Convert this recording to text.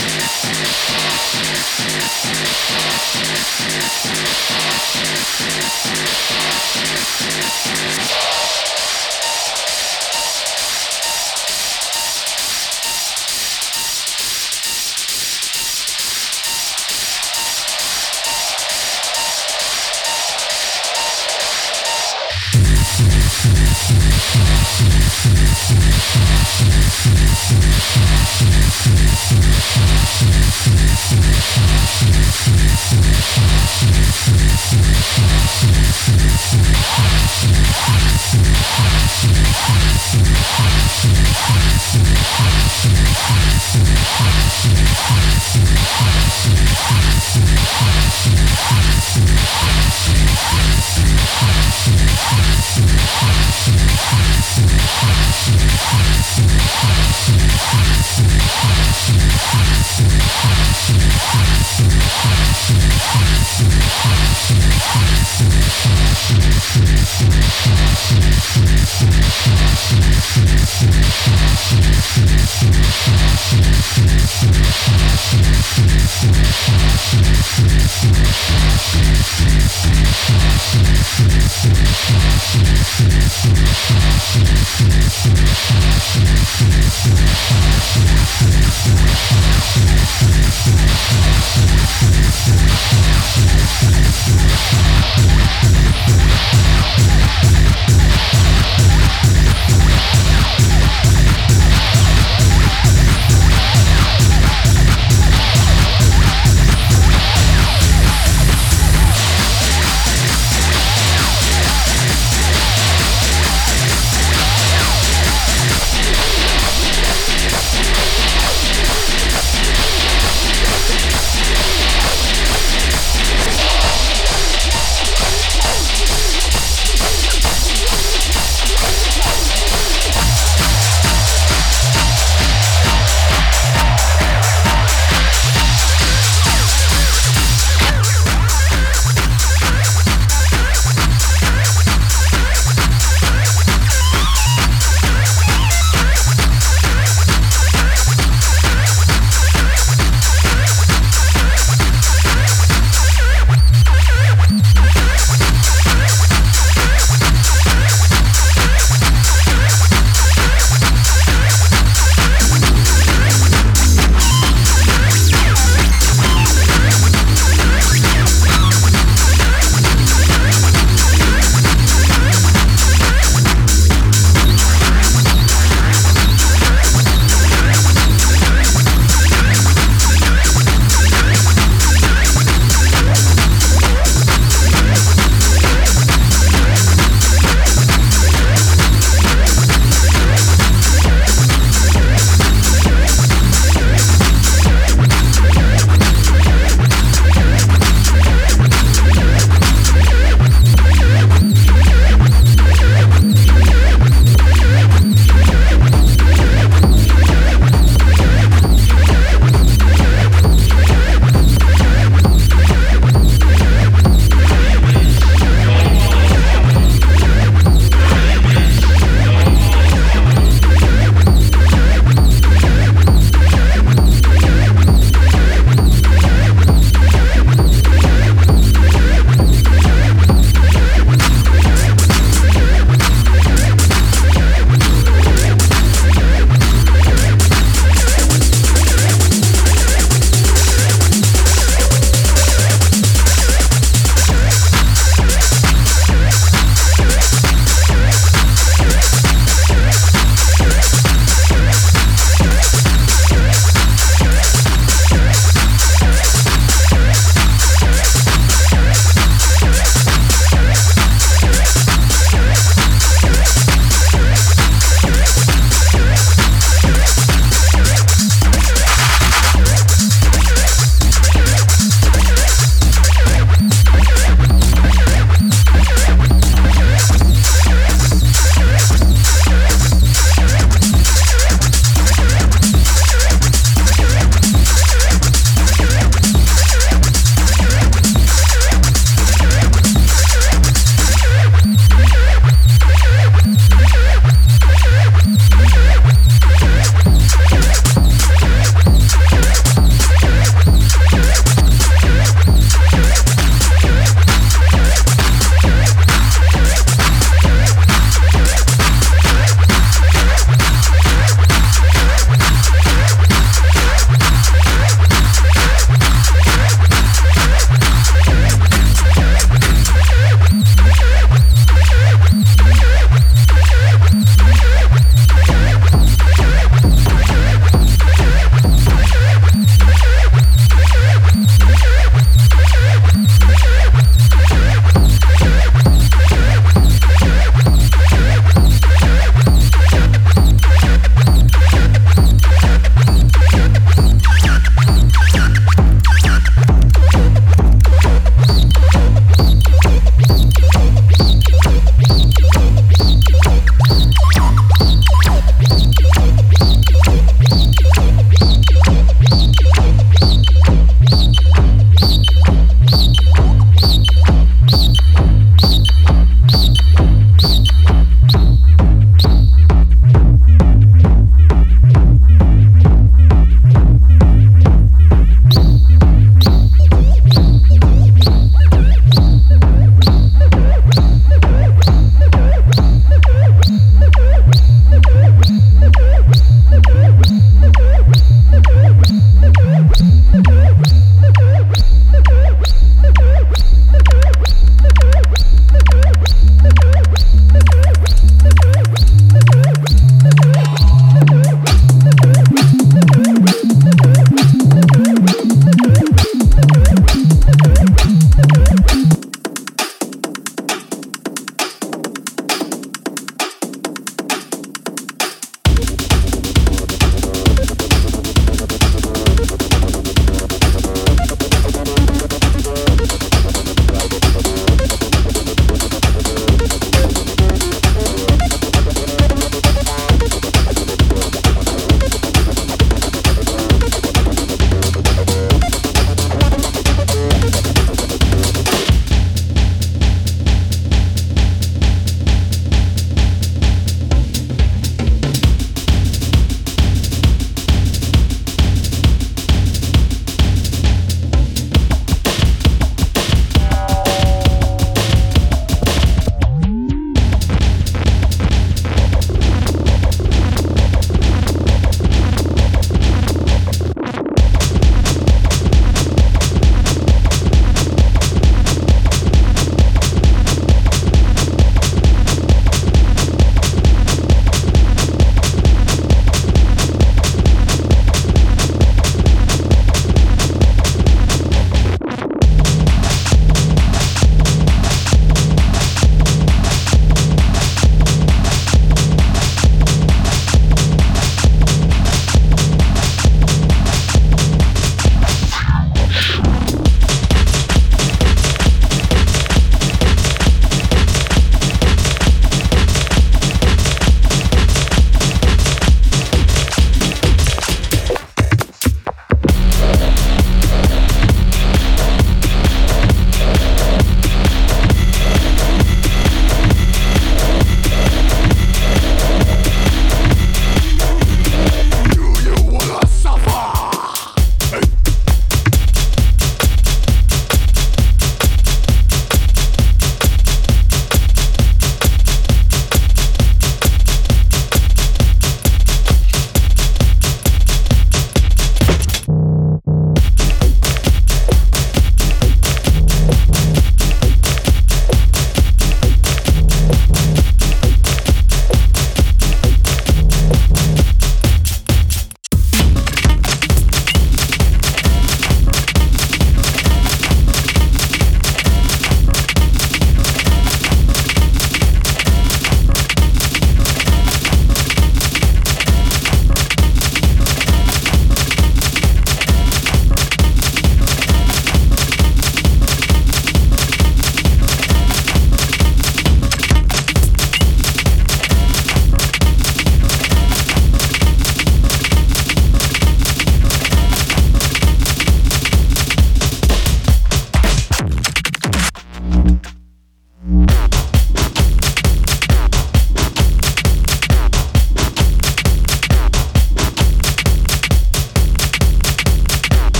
Yeah.